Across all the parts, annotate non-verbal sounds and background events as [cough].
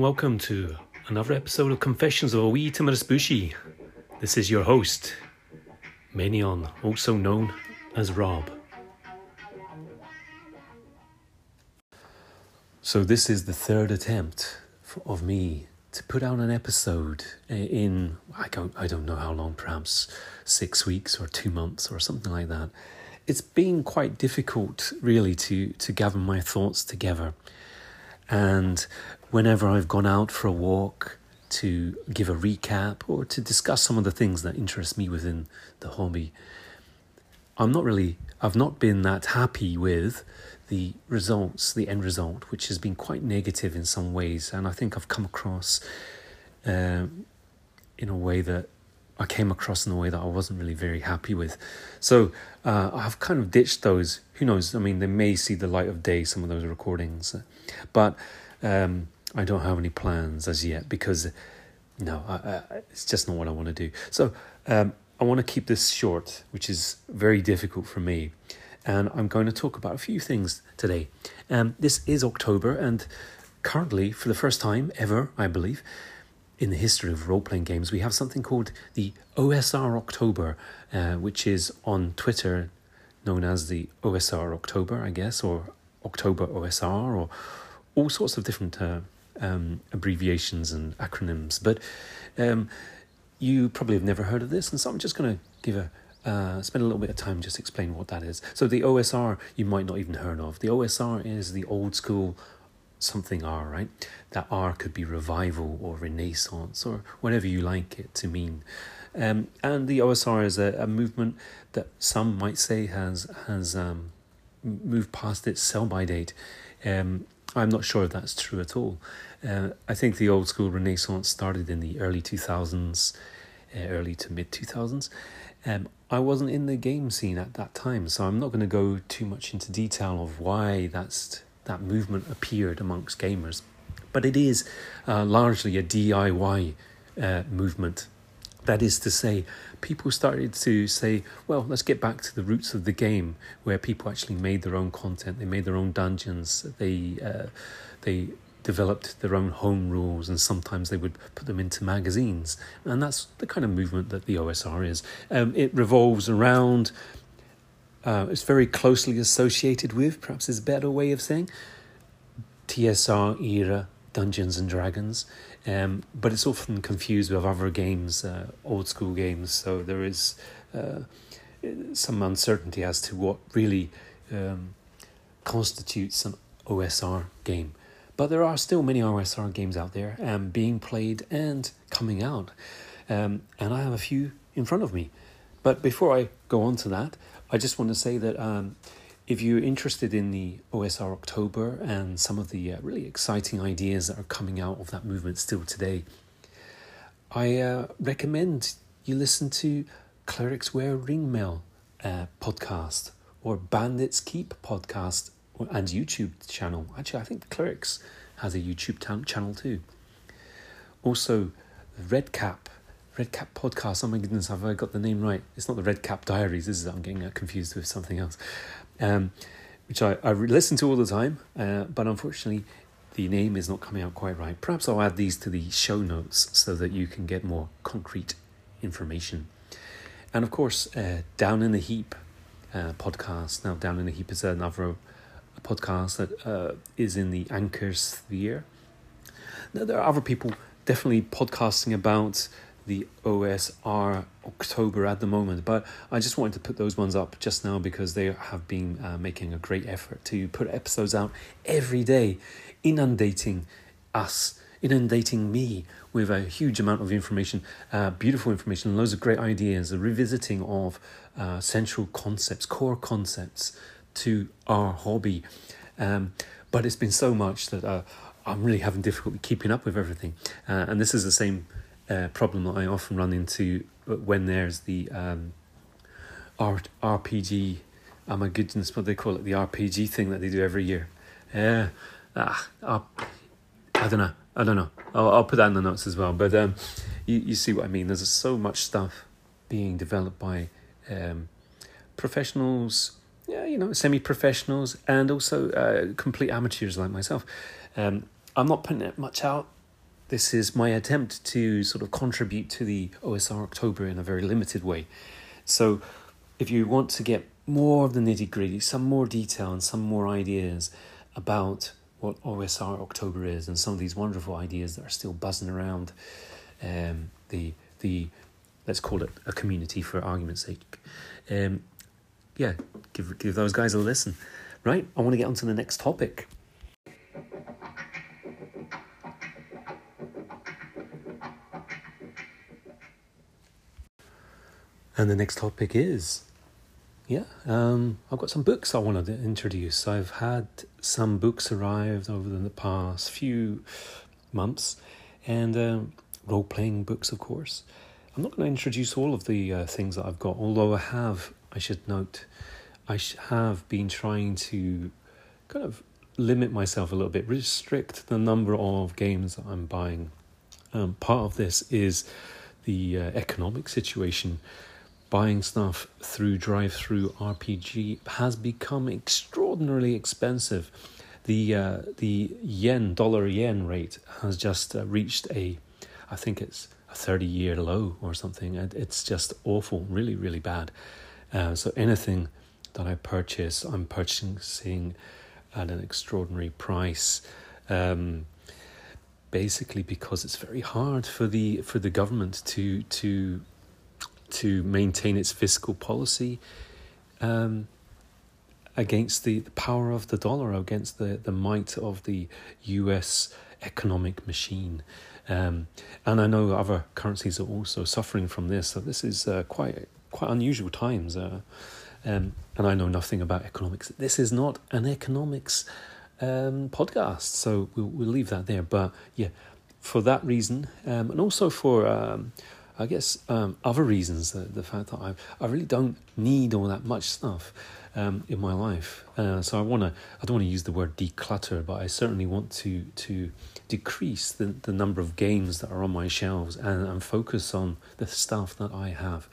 And welcome to another episode of Confessions of a Wee Timorous Bushy. This is your host, Menion, also known as Rob. So this is the third attempt of me to put out an episode uh, in I don't I don't know how long, perhaps six weeks or two months or something like that. It's been quite difficult, really, to to gather my thoughts together. And whenever I've gone out for a walk to give a recap or to discuss some of the things that interest me within the hobby, I'm not really, I've not been that happy with the results, the end result, which has been quite negative in some ways. And I think I've come across um, in a way that I came across in a way that I wasn't really very happy with. So uh, I've kind of ditched those. Who knows? I mean, they may see the light of day, some of those recordings. But um, I don't have any plans as yet because, no, I, I, it's just not what I want to do. So um, I want to keep this short, which is very difficult for me. And I'm going to talk about a few things today. Um, this is October, and currently, for the first time ever, I believe, in the history of role playing games, we have something called the OSR October, uh, which is on Twitter known as the OSR October, I guess, or October OSR, or all sorts of different uh, um, abbreviations and acronyms. But um, you probably have never heard of this, and so I'm just going to give a uh, spend a little bit of time just explain what that is. So the OSR you might not even heard of. The OSR is the old school something R, right? That R could be revival or renaissance or whatever you like it to mean. Um, and the OSR is a, a movement that some might say has has um, moved past its sell by date. Um, I'm not sure if that's true at all. Uh, I think the old school Renaissance started in the early 2000s, uh, early to mid 2000s. Um, I wasn't in the game scene at that time, so I'm not going to go too much into detail of why that's that movement appeared amongst gamers. But it is uh, largely a DIY uh, movement. That is to say, people started to say, well, let's get back to the roots of the game, where people actually made their own content, they made their own dungeons, they uh, they developed their own home rules, and sometimes they would put them into magazines, and that's the kind of movement that the OSR is. Um, it revolves around. Uh, it's very closely associated with, perhaps is a better way of saying, TSR era Dungeons and Dragons, um, but it's often confused with other games, uh, old school games. So there is uh, some uncertainty as to what really um, constitutes an OSR game. But there are still many OSR games out there um, being played and coming out, um, and I have a few in front of me. But before I go on to that, I just want to say that um, if you're interested in the OSR October and some of the uh, really exciting ideas that are coming out of that movement still today, I uh, recommend you listen to Clerics Wear Ringmail uh, podcast or Bandits Keep podcast and YouTube channel. Actually, I think Clerics has a YouTube t- channel too. Also, Red Cap Red Cap podcast. Oh my goodness, have I got the name right? It's not the Red Cap Diaries. Is I'm getting uh, confused with something else um, which I, I listen to all the time, uh, but unfortunately the name is not coming out quite right. Perhaps I'll add these to the show notes so that you can get more concrete information. And of course, uh, Down in the Heap uh, podcast. Now, Down in the Heap is another podcast that uh, is in the Anchor sphere. Now, there are other people definitely podcasting about the OSR October at the moment, but I just wanted to put those ones up just now because they have been uh, making a great effort to put episodes out every day, inundating us, inundating me with a huge amount of information, uh, beautiful information, loads of great ideas, a revisiting of uh, central concepts, core concepts to our hobby. Um, but it's been so much that uh, I'm really having difficulty keeping up with everything, uh, and this is the same uh, problem that I often run into when there's the um, art RPG. Oh my goodness, what they call it, the RPG thing that they do every year. Yeah, ah, I, I don't know. I don't know. I'll, I'll put that in the notes as well. But um, you you see what I mean. There's so much stuff being developed by um, professionals, yeah, you know, semi-professionals, and also uh, complete amateurs like myself. Um, I'm not putting it much out. This is my attempt to sort of contribute to the OSR October in a very limited way. So, if you want to get more of the nitty gritty, some more detail, and some more ideas about what OSR October is, and some of these wonderful ideas that are still buzzing around um, the the let's call it a community for argument's sake. Um, yeah, give give those guys a listen. Right, I want to get on to the next topic. And the next topic is, yeah, um, I've got some books I wanted to introduce. I've had some books arrived over the past few months, and um, role playing books, of course. I'm not going to introduce all of the uh, things that I've got, although I have, I should note, I have been trying to kind of limit myself a little bit, restrict the number of games that I'm buying. Um, part of this is the uh, economic situation. Buying stuff through DriveThruRPG has become extraordinarily expensive. The uh, the yen dollar yen rate has just uh, reached a, I think it's a thirty year low or something. It's just awful, really really bad. Uh, so anything that I purchase, I'm purchasing at an extraordinary price. Um, basically, because it's very hard for the for the government to to to maintain its fiscal policy um, against the, the power of the dollar, against the, the might of the U.S. economic machine. Um, and I know other currencies are also suffering from this. So this is uh, quite quite unusual times. Uh, um, and I know nothing about economics. This is not an economics um, podcast, so we'll, we'll leave that there. But yeah, for that reason, um, and also for um, I guess um, other reasons, the, the fact that I I really don't need all that much stuff um, in my life. Uh, so I want to I don't want to use the word declutter, but I certainly want to to decrease the, the number of games that are on my shelves and, and focus on the stuff that I have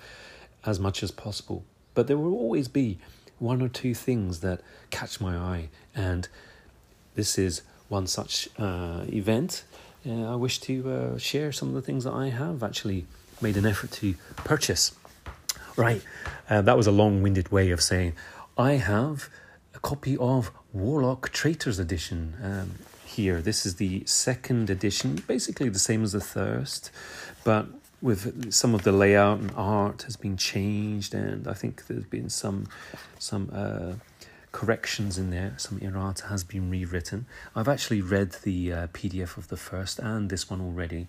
as much as possible. But there will always be one or two things that catch my eye, and this is one such uh, event. Uh, I wish to uh, share some of the things that I have actually made an effort to purchase. Right, uh, that was a long winded way of saying I have a copy of Warlock Traitors Edition um, here. This is the second edition, basically the same as the first, but with some of the layout and art has been changed, and I think there's been some some uh, corrections in there. Some errata has been rewritten. I've actually read the uh, PDF of the first and this one already,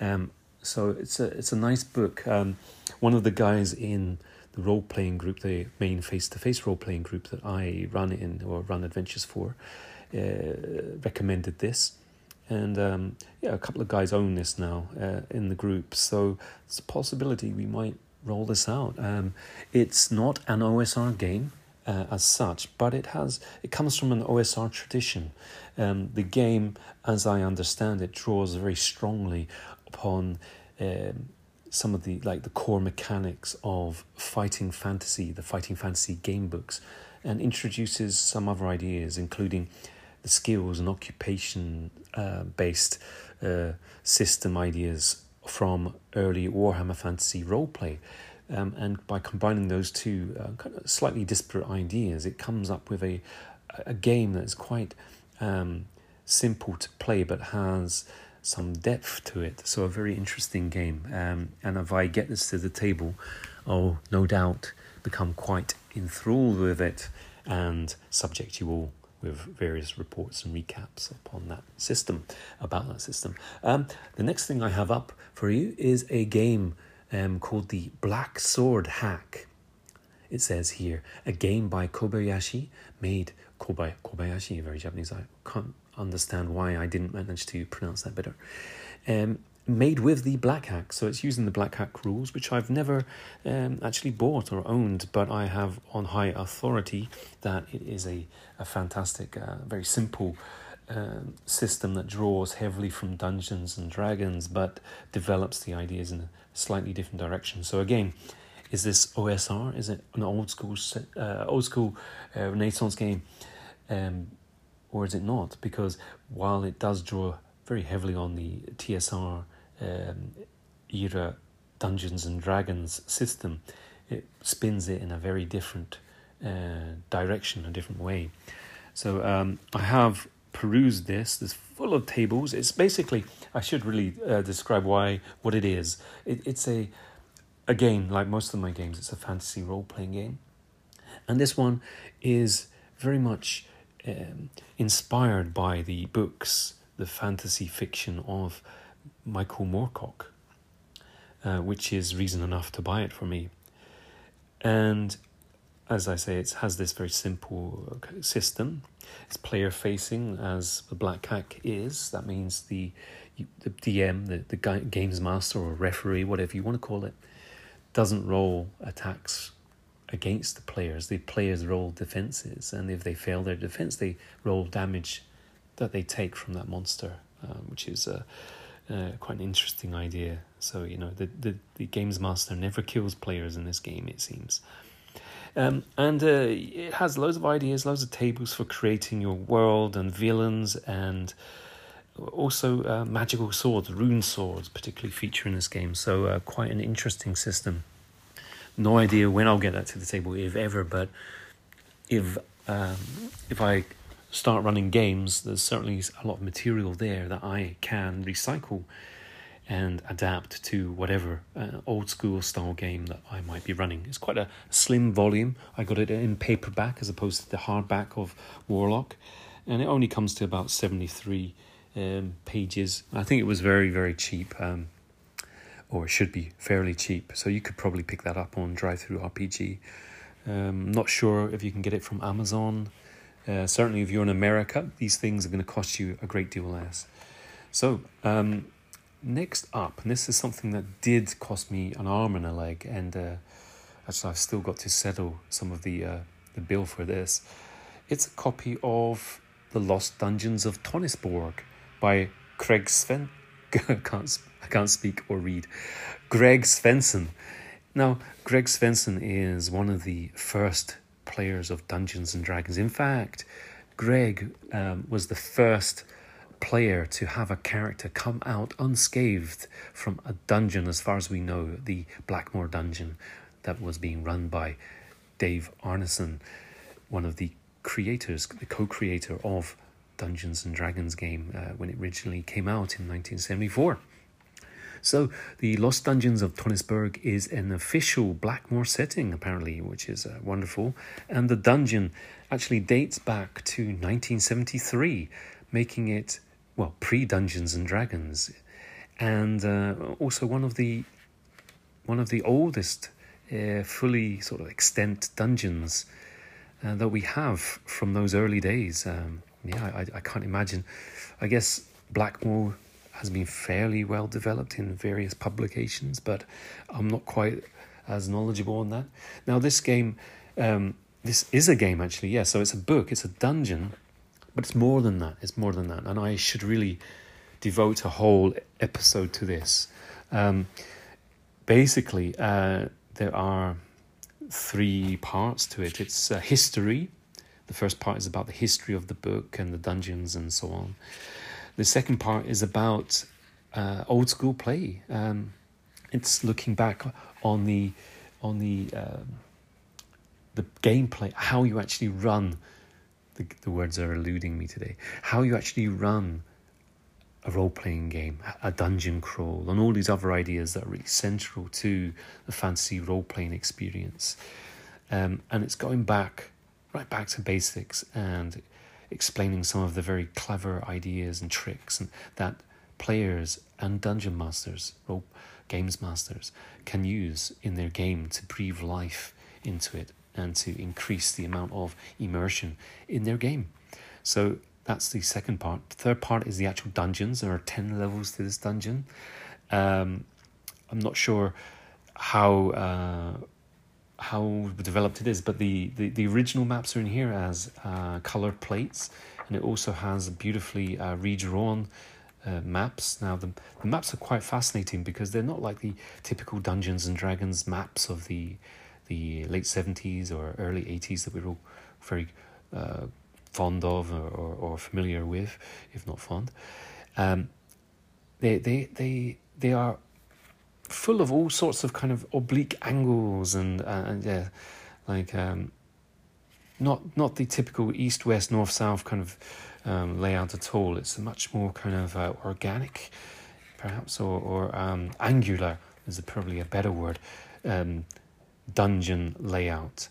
um, so it's a it's a nice book. Um, one of the guys in the role playing group, the main face to face role playing group that I run in or run adventures for, uh, recommended this and um, yeah, a couple of guys own this now uh, in the group, so it's a possibility we might roll this out. Um, it's not an OSR game uh, as such, but it has it comes from an OSR tradition. Um, the game, as I understand it, draws very strongly upon um, some of the like the core mechanics of fighting fantasy, the fighting fantasy game books, and introduces some other ideas, including the skills and occupation uh, based uh, system ideas from early Warhammer Fantasy roleplay. Um, and by combining those two uh, kind of slightly disparate ideas, it comes up with a, a game that's quite um, simple to play but has some depth to it. So, a very interesting game. Um, and if I get this to the table, I'll no doubt become quite enthralled with it and subject you all with various reports and recaps upon that system, about that system. Um, the next thing I have up for you is a game um, called the Black Sword Hack. It says here, a game by Kobayashi, made Kobay, Kobayashi, very Japanese. I can't understand why I didn't manage to pronounce that better. Um, made with the Black Hack. So it's using the Black Hack rules, which I've never um, actually bought or owned, but I have on high authority that it is a, a fantastic, uh, very simple um, system that draws heavily from Dungeons and Dragons, but develops the ideas in a slightly different direction. So again, is this OSR? Is it an old school, uh, old school uh, Renaissance game? Um, or is it not? Because while it does draw very heavily on the TSR um, era Dungeons and Dragons system. It spins it in a very different uh, direction, a different way. So um, I have perused this. It's full of tables. It's basically I should really uh, describe why what it is. It, it's a again like most of my games. It's a fantasy role playing game, and this one is very much um, inspired by the books, the fantasy fiction of Michael Moorcock, uh, which is reason enough to buy it for me. And as I say, it has this very simple system. It's player facing, as the Black Hack is. That means the the DM, the, the games master or referee, whatever you want to call it, doesn't roll attacks against the players. The players roll defenses, and if they fail their defense, they roll damage that they take from that monster, uh, which is a, uh, quite an interesting idea. So you know, the, the the games master never kills players in this game. It seems. Um, and uh, it has loads of ideas, loads of tables for creating your world and villains, and also uh, magical swords, rune swords, particularly feature in this game. So uh, quite an interesting system. No idea when I'll get that to the table, if ever. But if um, if I start running games, there's certainly a lot of material there that I can recycle and adapt to whatever uh, old school style game that I might be running. It's quite a slim volume. I got it in paperback as opposed to the hardback of Warlock, and it only comes to about 73 um, pages. I think it was very, very cheap, um, or it should be fairly cheap. So you could probably pick that up on DriveThruRPG. Um, not sure if you can get it from Amazon. Uh, certainly, if you're in America, these things are going to cost you a great deal less. So, um, Next up, and this is something that did cost me an arm and a leg, and uh, actually I've still got to settle some of the uh, the bill for this. It's a copy of The Lost Dungeons of Tonisborg by Craig Sven. [laughs] I can't I can't speak or read. Greg Svenson. Now, Greg Svenson is one of the first players of Dungeons and Dragons. In fact, Greg um, was the first player to have a character come out unscathed from a dungeon, as far as we know, the Blackmoor dungeon that was being run by Dave Arneson, one of the creators, the co creator of Dungeons and Dragons game uh, when it originally came out in 1974. So, the Lost Dungeons of Tonisborg is an official Blackmoor setting, apparently, which is uh, wonderful. And the dungeon actually dates back to 1973, making it well, pre Dungeons and Dragons, and uh, also one of the one of the oldest uh, fully sort of extent dungeons uh, that we have from those early days. Um, yeah, I, I can't imagine. I guess Blackmoor has been fairly well developed in various publications, but I'm not quite as knowledgeable on that. Now, this game, um, this is a game actually, yeah. So it's a book, it's a dungeon, but it's more than that. It's more than that. And I should really devote a whole episode to this. Um, basically, uh, there are three parts to it it's uh, history. The first part is about the history of the book and the dungeons and so on. The second part is about uh, old school play. Um, it's looking back on the on the um, the gameplay, how you actually run the, the words are eluding me today. How you actually run a role playing game, a dungeon crawl, and all these other ideas that are really central to the fantasy role playing experience. Um, and it's going back, right back to basics and explaining some of the very clever ideas and tricks and that players and dungeon masters, role games masters, can use in their game to breathe life into it and to increase the amount of immersion in their game. So that's the second part. The third part is the actual dungeons. There are 10 levels to this dungeon. Um, I'm not sure how uh, how developed it is, but the, the, the original maps are in here as uh, colored plates, and it also has beautifully uh, redrawn uh, maps. Now, the, the maps are quite fascinating because they're not like the typical Dungeons and Dragons maps of the the late 70s or early 80s that we're all very uh, fond of or, or, or, familiar with, if not fond. Um, they they they they are full of all sorts of kind of oblique angles and uh, and yeah, like um, not not the typical east west north south kind of um, layout at all. It's a much more kind of uh, organic, perhaps, or or um, angular is probably a better word. Um, dungeon layout,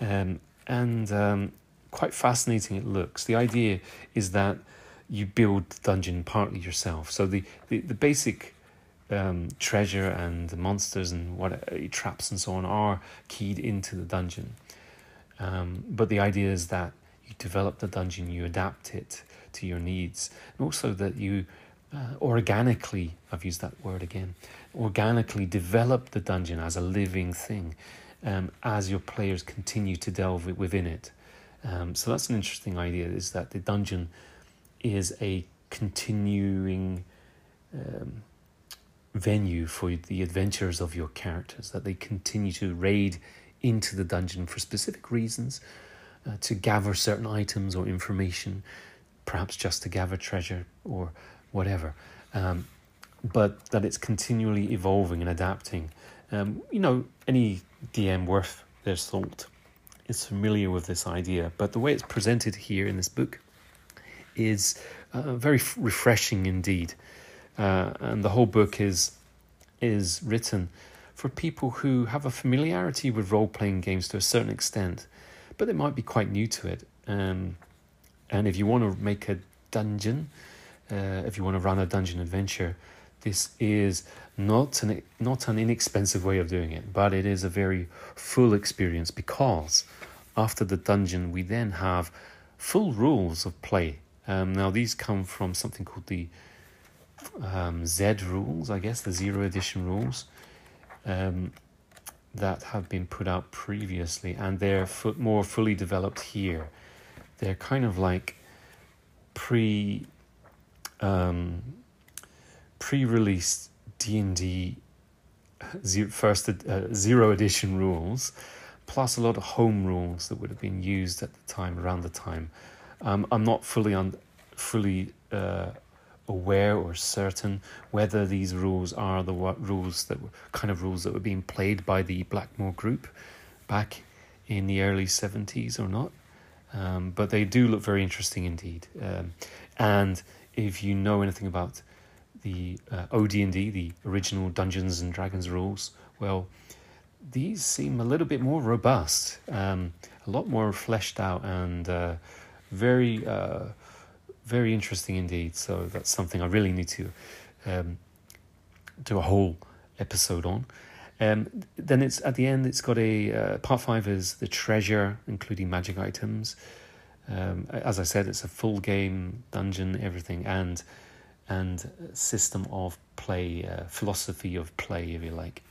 um, and um, quite fascinating. It looks. The idea is that you build the dungeon partly yourself. So the the, the basic um, treasure and the monsters and what uh, traps and so on are keyed into the dungeon. Um, but the idea is that you develop the dungeon, you adapt it to your needs, and also that you uh, organically, I've used that word again, organically develop the dungeon as a living thing um, as your players continue to delve within it. Um, so that's an interesting idea is that the dungeon is a continuing um, venue for the adventures of your characters, that they continue to raid into the dungeon for specific reasons, uh, to gather certain items or information, perhaps just to gather treasure or whatever. Um, but that it's continually evolving and adapting. Um, you know, any DM worth their salt is familiar with this idea, but the way it's presented here in this book is uh, very f- refreshing indeed. Uh, and the whole book is is written for people who have a familiarity with role playing games to a certain extent, but they might be quite new to it. Um, and if you want to make a dungeon, uh, if you want to run a dungeon adventure, this is not an not an inexpensive way of doing it, but it is a very full experience because after the dungeon we then have full rules of play. Um, now these come from something called the um, Z rules, I guess, the zero edition rules um, that have been put out previously, and they're more fully developed here. They're kind of like pre um, pre-released D and D first uh, zero edition rules, plus a lot of home rules that would have been used at the time around the time. Um, I'm not fully fully uh, aware or certain whether these rules are the rules that were kind of rules that were being played by the Blackmoor group back in the early 70s or not. Um, but they do look very interesting indeed. Um, and if you know anything about the uh, OD&D, the original Dungeons and Dragons rules, well, these seem a little bit more robust, um, a lot more fleshed out, and uh, very, uh, very interesting indeed. So that's something I really need to um, do a whole episode on. Um, then it's at the end. It's got a uh, part five is the treasure, including magic items. Um, as I said, it's a full game dungeon, everything, and and system of play, uh, philosophy of play, if you like.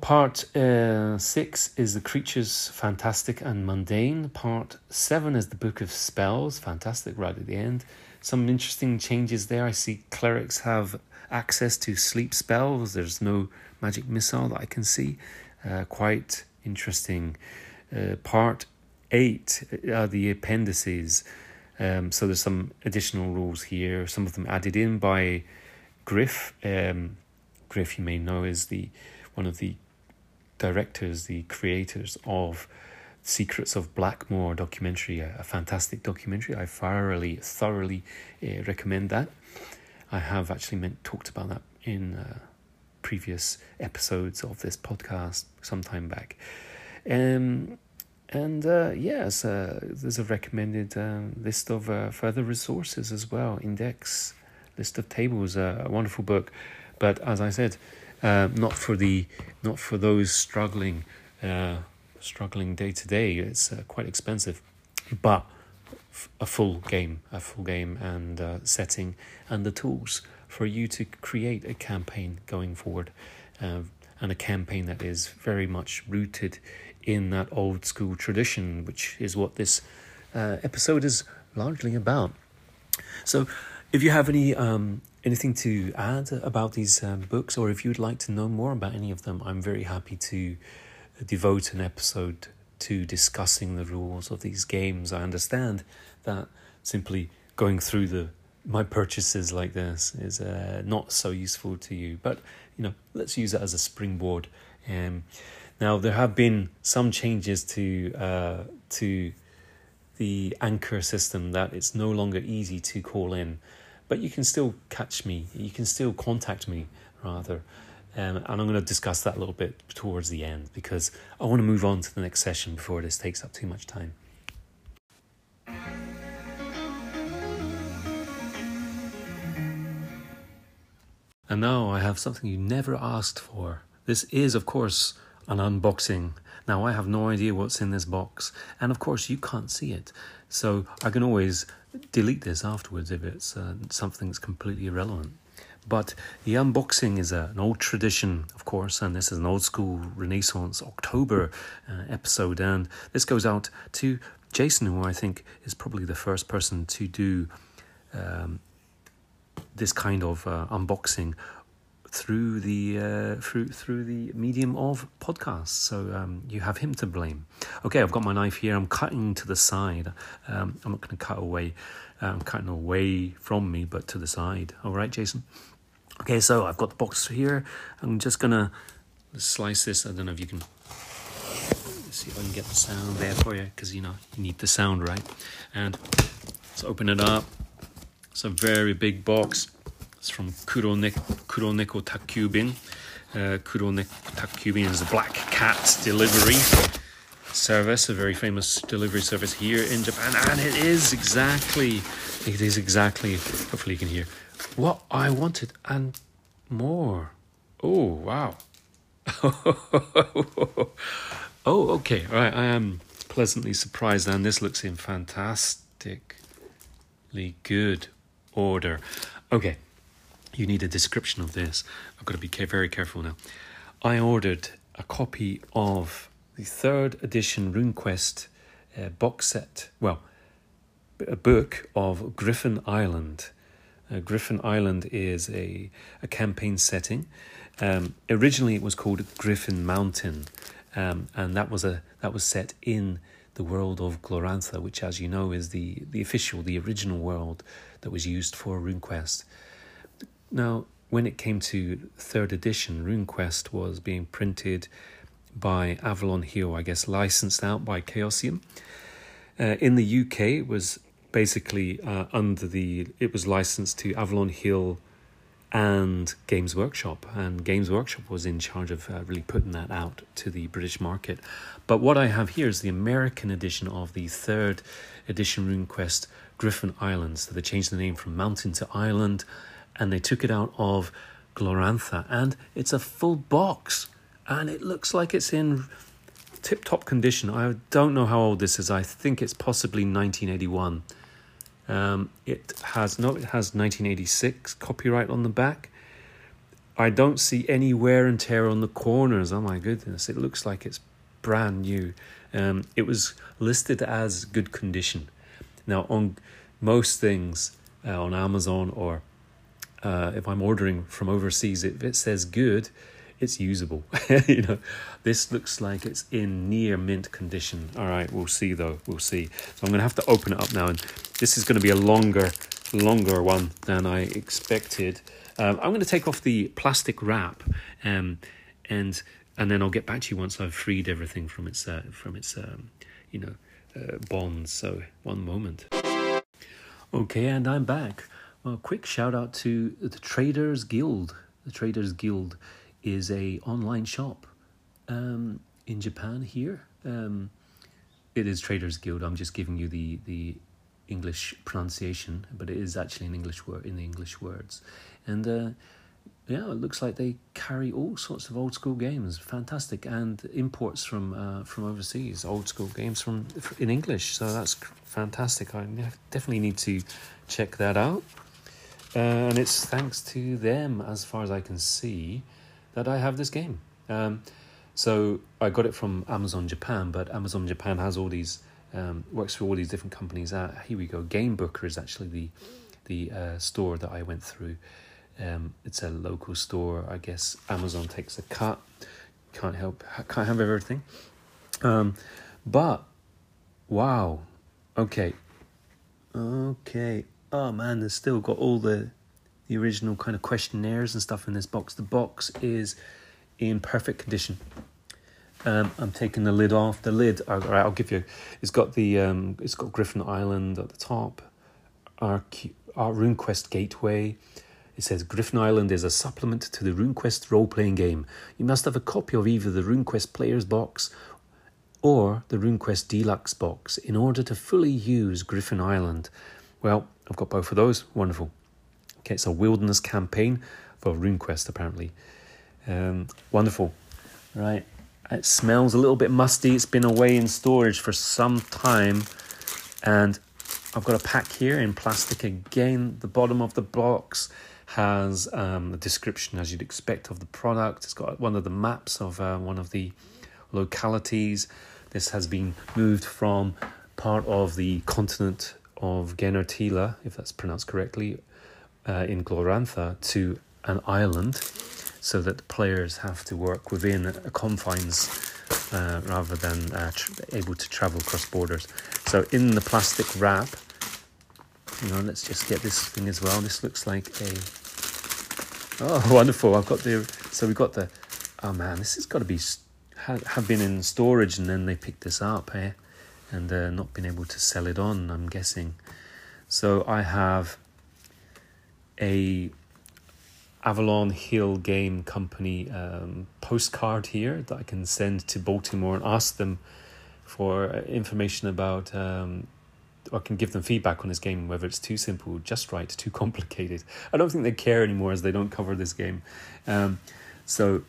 Part uh, six is the creatures fantastic and mundane. Part seven is the book of spells, fantastic right at the end. Some interesting changes there. I see clerics have access to sleep spells. There's no magic missile that I can see. Uh, quite interesting. Uh, part eight are the appendices. Um, so there's some additional rules here. Some of them added in by Griff. Um, Griff, you may know, is the one of the directors, the creators of Secrets of Blackmoor documentary, a, a fantastic documentary. I thoroughly, thoroughly uh, recommend that. I have actually meant, talked about that in uh, previous episodes of this podcast some time back. Um, and uh, yes, uh, there's a recommended uh, list of uh, further resources as well. Index list of tables, uh, a wonderful book, but as I said, uh, not for the not for those struggling struggling day to day. It's quite expensive, but a full game, a full game and setting, and the tools for you to create a campaign going forward, and a campaign that is very much rooted in that old school tradition, which is what this uh, episode is largely about. So, if you have any um, anything to add about these um, books, or if you'd like to know more about any of them, I'm very happy to devote an episode to discussing the rules of these games. I understand that simply going through the my purchases like this is uh, not so useful to you. But you know, let's use it as a springboard. Um, now there have been some changes to uh, to the anchor system that it's no longer easy to call in, but you can still catch me. You can still contact me rather. Um, and I'm going to discuss that a little bit towards the end because I want to move on to the next session before this takes up too much time. And now I have something you never asked for. This is, of course, an unboxing. Now I have no idea what's in this box, and of course you can't see it, so I can always delete this afterwards if it's uh, something that's completely irrelevant. But the unboxing is a, an old tradition, of course, and this is an old school Renaissance October uh, episode, and this goes out to Jason, who I think is probably the first person to do um, this kind of uh, unboxing through the uh, through through the medium of podcasts. So um, you have him to blame. Okay, I've got my knife here. I'm cutting to the side. Um, I'm not going to cut away. I'm cutting away from me, but to the side. All right, Jason. Okay, so I've got the box here. I'm just gonna slice this. I don't know if you can see if I can get the sound there for you, because you know you need the sound, right? And let's open it up. It's a very big box. It's from Kuroneko, Kuroneko Takkyubin. Uh, Takkyubin is a black cat delivery service, a very famous delivery service here in Japan, and it is exactly, it is exactly, hopefully you can hear, what I wanted and more. Oh, wow. [laughs] oh, okay. All right. I am pleasantly surprised, and this looks in fantastically good order. Okay, you need a description of this. I've got to be very careful now. I ordered a copy of the third edition RuneQuest uh, box set. Well, a book of Griffin Island. Uh, Griffin Island is a, a campaign setting. Um, originally, it was called Griffin Mountain, um, and that was a that was set in the world of Glorantha, which, as you know, is the the official, the original world that was used for RuneQuest. Now, when it came to third edition, RuneQuest was being printed by Avalon Hill, I guess licensed out by Chaosium. Uh, in the UK, it was basically uh, under the it was licensed to Avalon Hill and Games Workshop, and Games Workshop was in charge of uh, really putting that out to the British market. But what I have here is the American edition of the third edition RuneQuest Griffin Island. So they changed the name from Mountain to Island, and they took it out of Glorantha, and it's a full box, and it looks like it's in tip top condition. I don't know how old this is. I think it's possibly 1981. Um, it has no, it has 1986 copyright on the back. I don't see any wear and tear on the corners. Oh my goodness, it looks like it's brand new. Um, it was listed as good condition. Now, on most things uh, on Amazon or uh, if I'm ordering from overseas, if it says good, it's usable. [laughs] you know, this looks like it's in near mint condition. All right, we'll see though. We'll see. So I'm going to have to open it up now, and this is going to be a longer, longer one than I expected. Um, I'm going to take off the plastic wrap, um, and and then I'll get back to you once I've freed everything from its uh, from its um, you know uh, bonds. So one moment. Okay, and I'm back. Well, quick shout out to the Traders Guild. The Traders Guild is a online shop um, in Japan here. Um, it is Traders Guild. I'm just giving you the the English pronunciation, but it is actually an English word in the English words. And uh, yeah, it looks like they carry all sorts of old school games, fantastic, and imports from uh, from overseas, old school games from in English. So that's fantastic. I definitely need to check that out. Uh, and it's thanks to them, as far as I can see, that I have this game. Um, so I got it from Amazon Japan, but Amazon Japan has all these um, works for all these different companies. Uh, here we go. Game Booker is actually the the uh, store that I went through. Um, it's a local store. I guess Amazon takes a cut. Can't help. Can't have everything. Um, but wow. Okay. Okay. Oh man, there's still got all the the original kind of questionnaires and stuff in this box. The box is in perfect condition. Um, I'm taking the lid off. The lid, all right, I'll give you. It's got the um, it's got Griffin Island at the top. Our our RuneQuest gateway. It says Griffin Island is a supplement to the RuneQuest role playing game. You must have a copy of either the RuneQuest Players box or the RuneQuest Deluxe box in order to fully use Griffin Island. Well, I've got both of those. Wonderful. Okay, it's a wilderness campaign for RuneQuest apparently. Um, wonderful. Right. It smells a little bit musty. It's been away in storage for some time. And I've got a pack here in plastic again. The bottom of the box has um, a description, as you'd expect, of the product. It's got one of the maps of uh, one of the localities. This has been moved from part of the continent of Genertela, if that's pronounced correctly, uh, in Glorantha to an island so that players have to work within confines uh, rather than uh, tr- able to travel across borders. So in the plastic wrap, you know, let's just get this thing as well. This looks like a oh [laughs] wonderful. I've got the so we've got the oh man, this has got to be have been in storage and then they picked this up, eh? And uh, not been able to sell it on. I'm guessing. So I have a Avalon Hill Game Company um, postcard here that I can send to Baltimore and ask them for uh, information about. Um, I can give them feedback on this game, whether it's too simple, just right, too complicated. I don't think they care anymore as they don't cover this game. Um, so,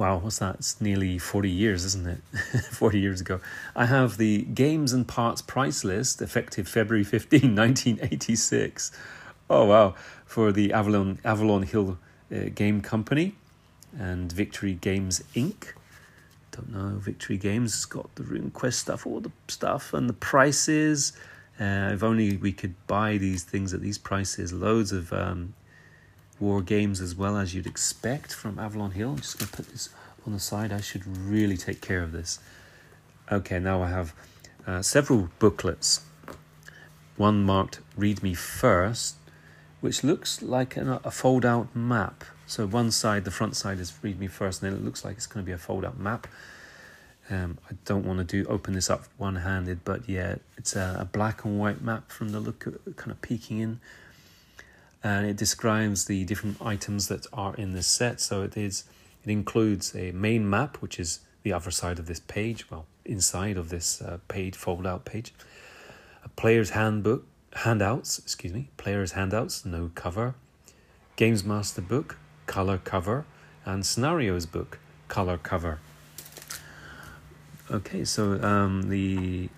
wow, what's that? It's nearly 40 years, isn't it? [laughs] 40 years ago. I have the games and parts price list effective February 15, 1986. [laughs] Oh, wow for the Avalon Avalon Hill uh, Game Company and Victory Games Inc. Don't know Victory Games has got the RuneQuest stuff, all the stuff, and the prices. Uh, if only we could buy these things at these prices. Loads of um, war games as well as you'd expect from Avalon Hill. I'm just going to put this on the side. I should really take care of this. Okay, now I have uh, several booklets. One marked "Read Me First, which looks like an, a fold out map. So one side, the front side is read me first, and then it looks like it's going to be a fold out map. Um, I don't want to do open this up one handed, but yeah, it's a, a, black and white map from the look of, kind of peeking in, and it describes the different items that are in this set. So it is it includes a main map, which is the other side of this page, well, inside of this uh, page, fold out page, a player's handbook, handouts, excuse me, players' handouts, no cover, Games Master book, color cover, and scenarios book, color cover. Okay, so um, the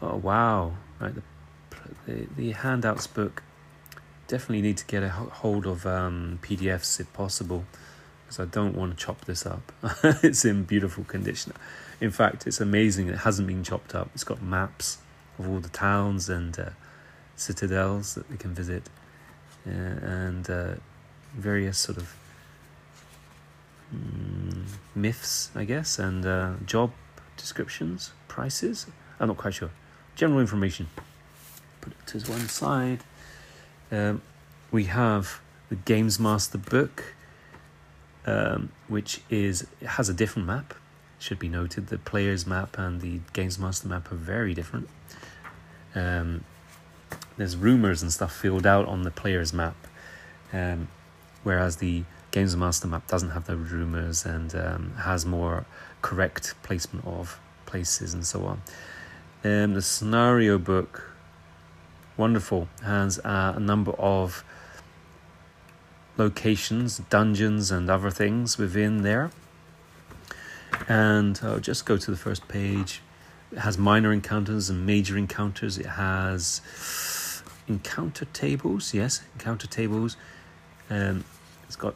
oh wow, right the the, the handouts book definitely need to get a hold of um, PDFs if possible because I don't want to chop this up. [laughs] it's in beautiful condition. In fact, it's amazing it hasn't been chopped up. It's got maps of all the towns and uh, citadels that we can visit, uh, and uh, various sort of mm, myths, I guess, and uh, job descriptions, prices. I'm not quite sure. General information. Put it to one side. Um, we have the Games Master book, um, which is has a different map. Should be noted. The player's map and the Games Master map are very different. Um, there's rumors and stuff filled out on the player's map, um, whereas the Games Master map doesn't have the rumors and um, has more correct placement of places and so on. Um, the scenario book, wonderful, has uh, a number of locations, dungeons, and other things within there. And I'll just go to the first page. It has minor encounters and major encounters. It has encounter tables, yes, encounter tables. Um, it's got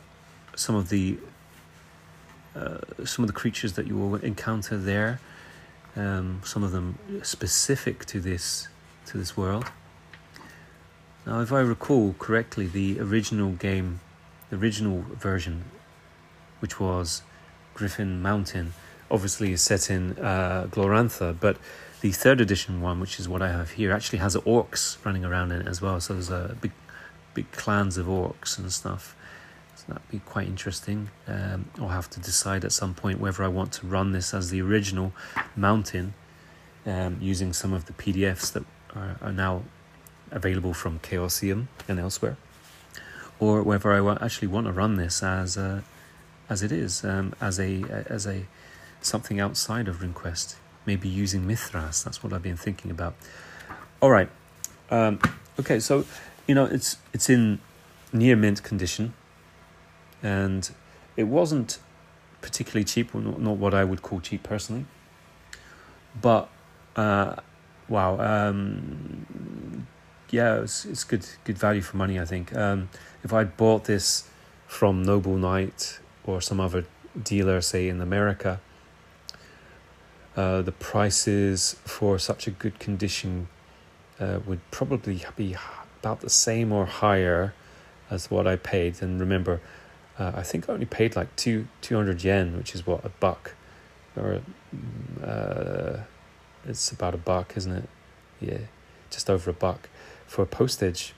some of the uh, some of the creatures that you will encounter there. Um, some of them specific to this to this world. Now, if I recall correctly, the original game, the original version, which was Griffin Mountain, obviously is set in uh, Glorantha, but the third edition one, which is what I have here, actually has orcs running around in it as well. So there's a big, big clans of orcs and stuff. So that'd be quite interesting. Um, I'll have to decide at some point whether I want to run this as the original mountain, um, using some of the PDFs that are, are now available from Chaosium and elsewhere, or whether I actually want to run this as a, as it is, um, as a as a something outside of RuneQuest maybe using Mythras. That's what I've been thinking about. All right. Um, okay, so you know it's it's in near mint condition, and it wasn't particularly cheap, not, not what I would call cheap personally. But uh, wow, um, yeah, it's it's good good value for money. I think um, if I'd bought this from Noble Knight or some other dealer, say in America, uh, the prices for such a good condition uh, would probably be about the same or higher as what I paid. And remember, uh, I think I only paid like two two hundred yen, which is what a buck, or uh, it's about a buck, isn't it? Yeah, just over a buck for postage.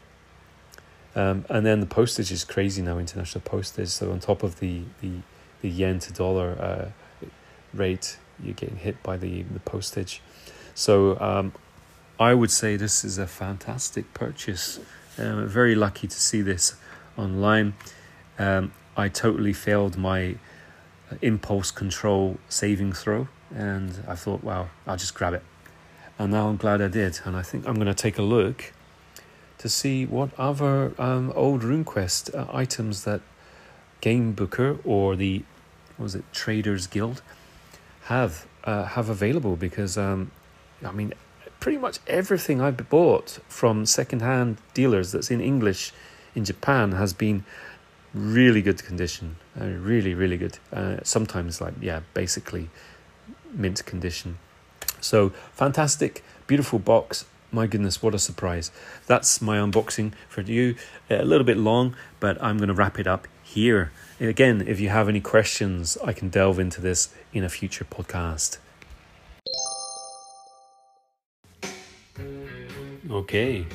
Um, and then the postage is crazy now, international postage. So on top of the the, the yen to dollar uh, rate, you're getting hit by the, the postage. So um, I would say this is a fantastic purchase. Um, very lucky to see this online. Um, I totally failed my impulse control saving throw, and I thought, wow, I'll just grab it. And now I'm glad I did, and I think I'm going to take a look to see what other um, old RuneQuest uh, items that Game Booker or the was it Traders Guild have uh, have available because um, I mean pretty much everything I've bought from secondhand dealers that's in English in Japan has been really good condition, uh, really really good. Uh, sometimes like yeah, basically mint condition. So fantastic, beautiful box. My goodness, what a surprise! That's my unboxing for you. A little bit long, but I'm going to wrap it up here. Again, if you have any questions, I can delve into this in a future podcast. Okay.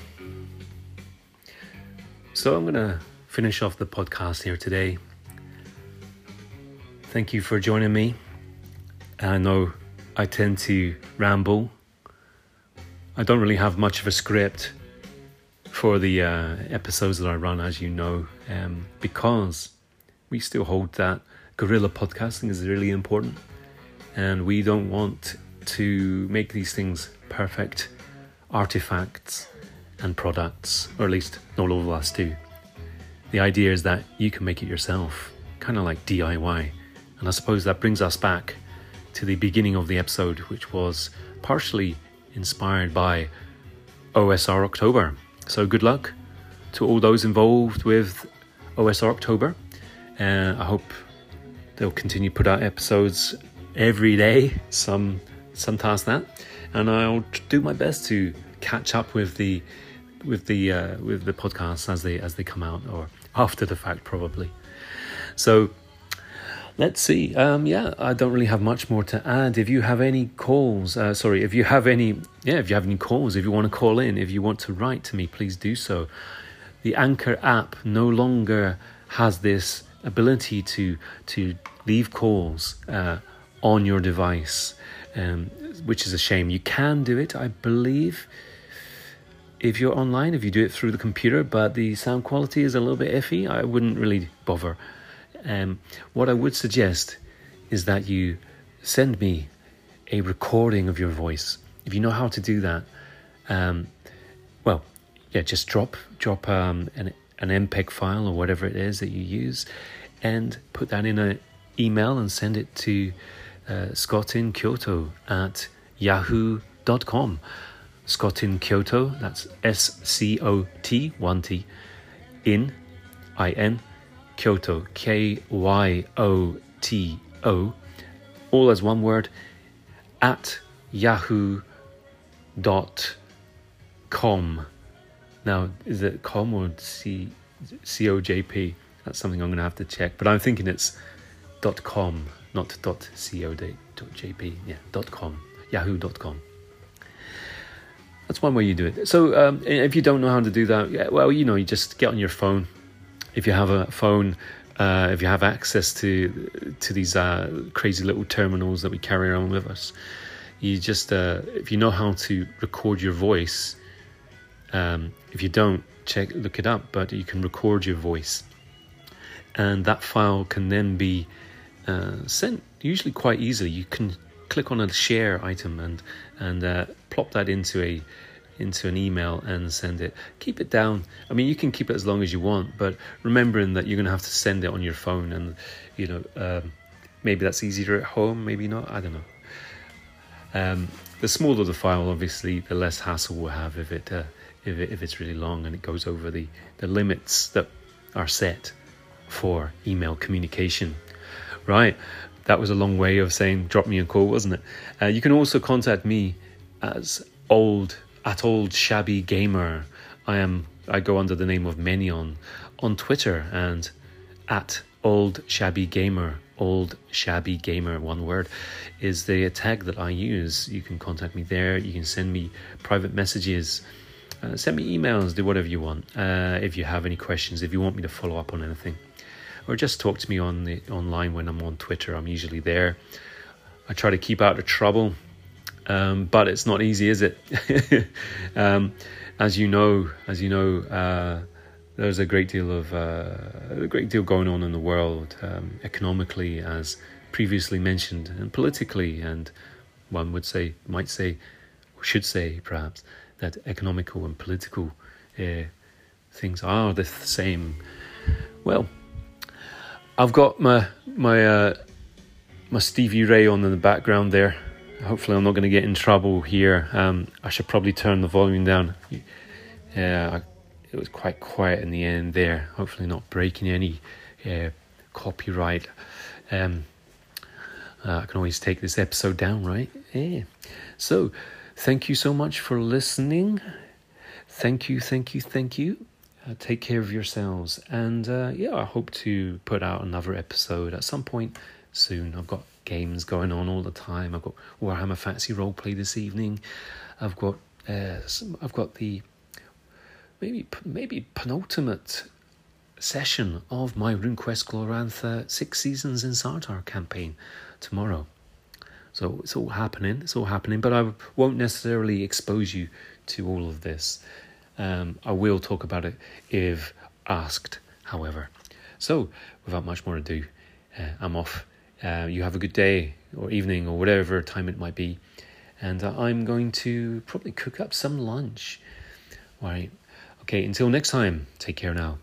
So I'm going to finish off the podcast here today. Thank you for joining me. I know I tend to ramble. I don't really have much of a script for the uh, episodes that I run, as you know, um, because we still hold that guerrilla podcasting is really important, and we don't want to make these things perfect artifacts and products, or at least not all of us do. The idea is that you can make it yourself, kind of like DIY. And I suppose that brings us back to the beginning of the episode, which was partially inspired by OSR October. So good luck to all those involved with OSR October. Uh, I hope they'll continue put out episodes every day, some sometimes that, and I'll do my best to catch up with the with the uh, with the podcasts as they as they come out or after the fact probably. So let's see. Um, yeah, I don't really have much more to add. If you have any calls, uh, sorry, if you have any, yeah, if you have any calls, if you want to call in, if you want to write to me, please do so. The Anchor app no longer has this ability to to leave calls uh, on your device, um, which is a shame. You can do it, I believe, if you're online, if you do it through the computer, but the sound quality is a little bit iffy. I wouldn't really bother. Um, what I would suggest is that you send me a recording of your voice. If you know how to do that, um, well, yeah, just drop drop um, an an MPEG file or whatever it is that you use, and put that in an email and send it to uh, Scott in Kyoto at yahoo.com. Scott in Kyoto, that's S C O T, 1 T, in, I N, Kyoto, K Y O T O, all as one word, at yahoo.com. Now, is it com or C C O J P? That's something I'm going to have to check. But I'm thinking it's dot .com, not dot .co.jp. Yeah, dot .com, yahoo.com. that's one way you do it. So um, if you don't know how to do that, well, you know, you just get on your phone. If you have a phone, uh, if you have access to to these uh, crazy little terminals that we carry around with us, you just uh, if you know how to record your voice. Um, if you don't, check look it up. But you can record your voice, and that file can then be uh, sent usually quite easily. You can click on a share item and and uh, plop that into a into an email and send it. Keep it down. I mean, you can keep it as long as you want, but remembering that you're going to have to send it on your phone, and you know, um, maybe that's easier at home, maybe not. I don't know. Um, the smaller the file, obviously, the less hassle we'll have if it, uh, if it if it's really long and it goes over the the limits that are set for email communication. Right that was a long way of saying drop me a call, wasn't it? Uh, you can also contact me as old at old shabby gamer. I am I go under the name of Menion on Twitter and at old shabby gamer. Old shabby gamer, one word, is the tag that I use. You can contact me there. You can send me private messages. Uh, send me emails, do whatever you want. Uh, if you have any questions, if you want me to follow up on anything or just talk to me on the online when I'm on Twitter. I'm usually there. I try to keep out of trouble, um, but it's not easy, is it? [laughs] um, as you know, as you know, uh, there's a great deal of uh, a great deal going on in the world um, economically, as previously mentioned, and politically, and one would say, might say, or should say, perhaps that economical and political uh, things are the same. Well, I've got my my uh, my Stevie Ray on in the background there. Hopefully, I'm not going to get in trouble here. Um, I should probably turn the volume down. Yeah, it was quite quiet in the end there. Hopefully, not breaking any uh, copyright. Um, uh, I can always take this episode down, right? Yeah. So, thank you so much for listening. Thank you, thank you, thank you. Uh, take care of yourselves. And uh, yeah, I hope to put out another episode at some point soon. I've got games going on all the time. I've got Warhammer Fantasy Roleplay this evening. I've got uh, some, I've got the maybe maybe penultimate session of my RuneQuest Glorantha Six Seasons in Sartar campaign tomorrow. So it's all happening. It's all happening, but I won't necessarily expose you to all of this. Um, I will talk about it if asked, however. So, without much more ado, uh, I'm off. Uh, you have a good day or evening or whatever time it might be. And uh, I'm going to probably cook up some lunch. All right. Okay, until next time, take care now.